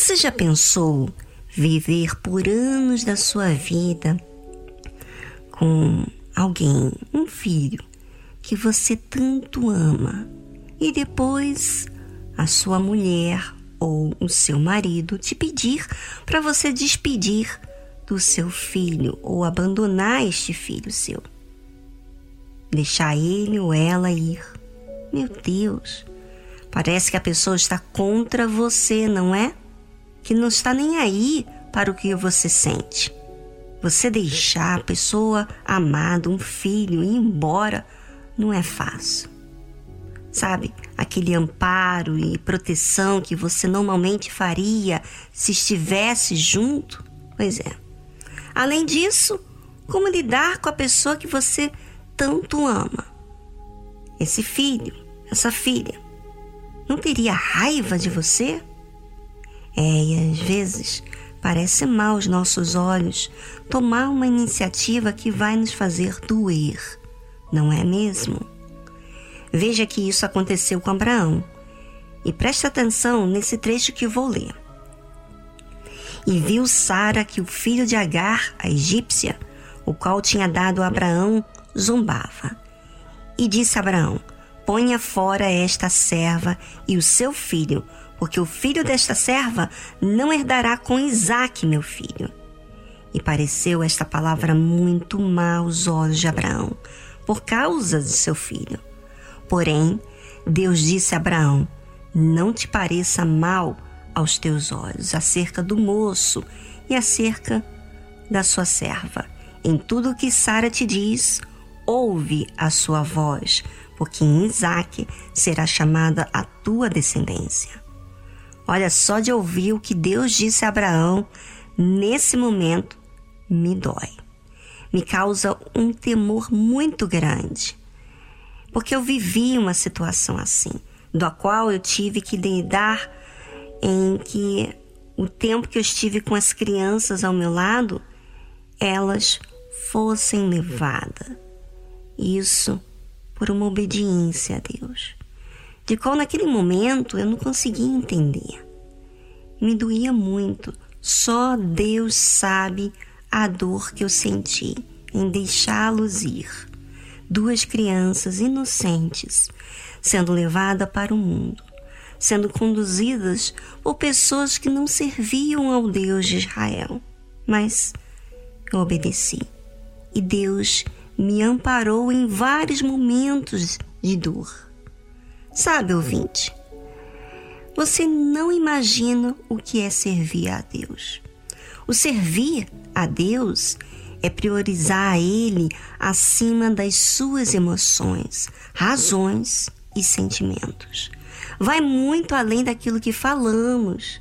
Você já pensou viver por anos da sua vida com alguém, um filho, que você tanto ama, e depois a sua mulher ou o seu marido te pedir para você despedir do seu filho ou abandonar este filho seu? Deixar ele ou ela ir. Meu Deus, parece que a pessoa está contra você, não é? Que não está nem aí para o que você sente. Você deixar a pessoa amada, um filho, ir embora, não é fácil. Sabe, aquele amparo e proteção que você normalmente faria se estivesse junto? Pois é. Além disso, como lidar com a pessoa que você tanto ama? Esse filho, essa filha, não teria raiva de você? É, e às vezes Parece mal aos nossos olhos tomar uma iniciativa que vai nos fazer doer, não é mesmo? Veja que isso aconteceu com Abraão. E preste atenção nesse trecho que vou ler. E viu Sara que o filho de Agar, a egípcia, o qual tinha dado a Abraão, zombava. E disse a Abraão: Ponha fora esta serva e o seu filho, porque o filho desta serva não herdará com Isaque, meu filho. E pareceu esta palavra muito má aos olhos de Abraão, por causa de seu filho. Porém, Deus disse a Abraão: Não te pareça mal aos teus olhos acerca do moço e acerca da sua serva. Em tudo o que Sara te diz, ouve a sua voz, porque em Isaque será chamada a tua descendência. Olha, só de ouvir o que Deus disse a Abraão nesse momento me dói. Me causa um temor muito grande. Porque eu vivi uma situação assim, da qual eu tive que lidar em que o tempo que eu estive com as crianças ao meu lado, elas fossem levadas. Isso por uma obediência a Deus de qual naquele momento eu não conseguia entender. Me doía muito, só Deus sabe a dor que eu senti em deixá-los ir. Duas crianças inocentes sendo levadas para o mundo, sendo conduzidas por pessoas que não serviam ao Deus de Israel. Mas eu obedeci e Deus me amparou em vários momentos de dor Sabe, ouvinte, você não imagina o que é servir a Deus. O servir a Deus é priorizar a Ele acima das suas emoções, razões e sentimentos. Vai muito além daquilo que falamos.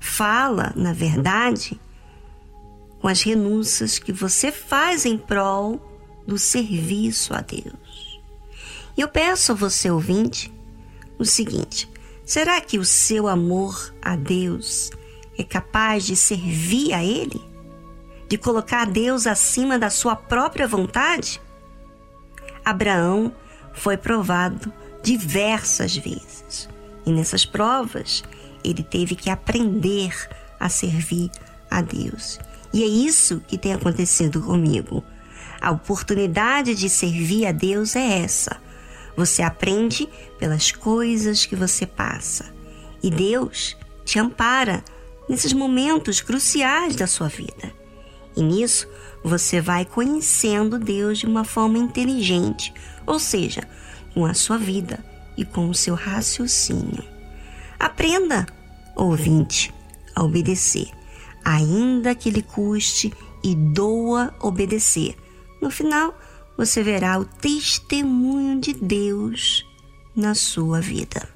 Fala, na verdade, com as renúncias que você faz em prol do serviço a Deus. E eu peço a você, ouvinte, o seguinte: será que o seu amor a Deus é capaz de servir a Ele? De colocar Deus acima da sua própria vontade? Abraão foi provado diversas vezes e nessas provas ele teve que aprender a servir a Deus. E é isso que tem acontecido comigo. A oportunidade de servir a Deus é essa você aprende pelas coisas que você passa. E Deus te ampara nesses momentos cruciais da sua vida. E nisso você vai conhecendo Deus de uma forma inteligente, ou seja, com a sua vida e com o seu raciocínio. Aprenda, ouvinte, a obedecer, ainda que lhe custe e doa obedecer. No final, você verá o testemunho de Deus na sua vida.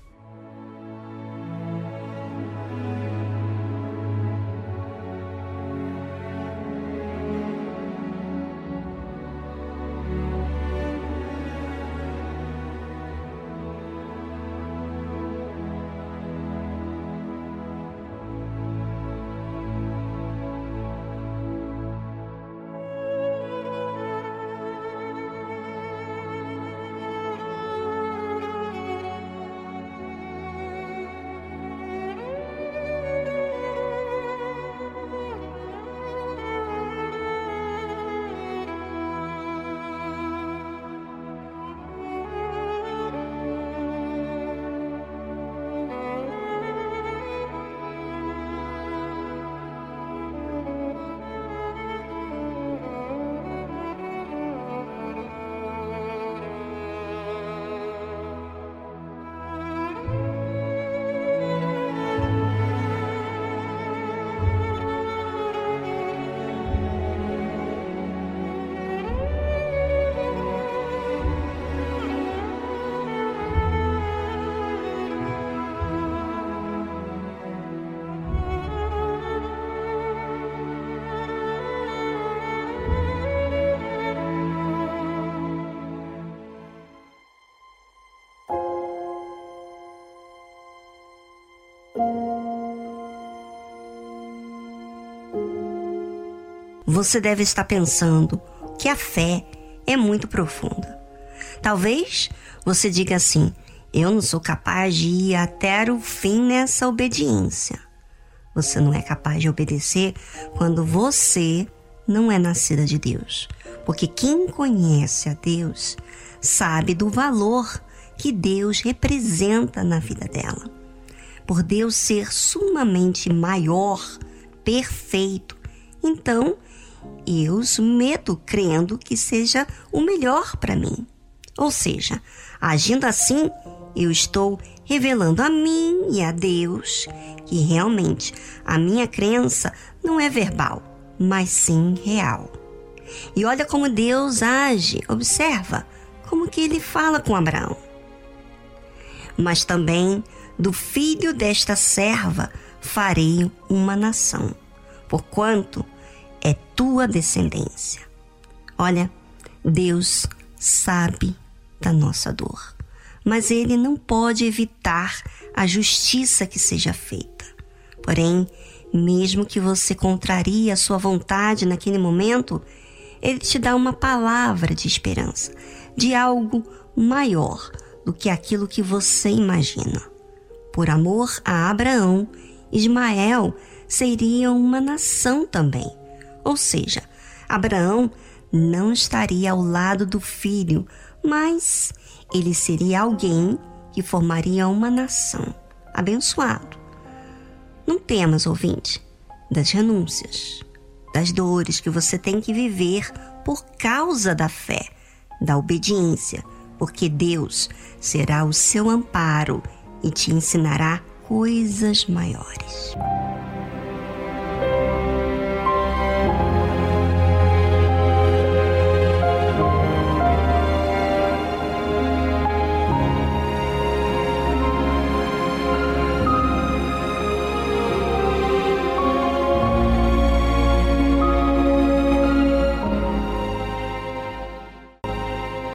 Você deve estar pensando que a fé é muito profunda. Talvez você diga assim: eu não sou capaz de ir até o fim nessa obediência. Você não é capaz de obedecer quando você não é nascida de Deus. Porque quem conhece a Deus sabe do valor que Deus representa na vida dela. Por Deus ser sumamente maior, perfeito, então eu medo crendo que seja o melhor para mim. Ou seja, agindo assim, eu estou revelando a mim e a Deus que realmente a minha crença não é verbal, mas sim real. E olha como Deus age, observa como que ele fala com Abraão. Mas também do filho desta serva farei uma nação, porquanto é tua descendência. Olha, Deus sabe da nossa dor, mas ele não pode evitar a justiça que seja feita. Porém, mesmo que você contrarie a sua vontade naquele momento, ele te dá uma palavra de esperança, de algo maior do que aquilo que você imagina. Por amor a Abraão, Ismael seria uma nação também. Ou seja, Abraão não estaria ao lado do filho, mas ele seria alguém que formaria uma nação. Abençoado. Não temas, ouvinte, das renúncias, das dores que você tem que viver por causa da fé, da obediência, porque Deus será o seu amparo e te ensinará coisas maiores.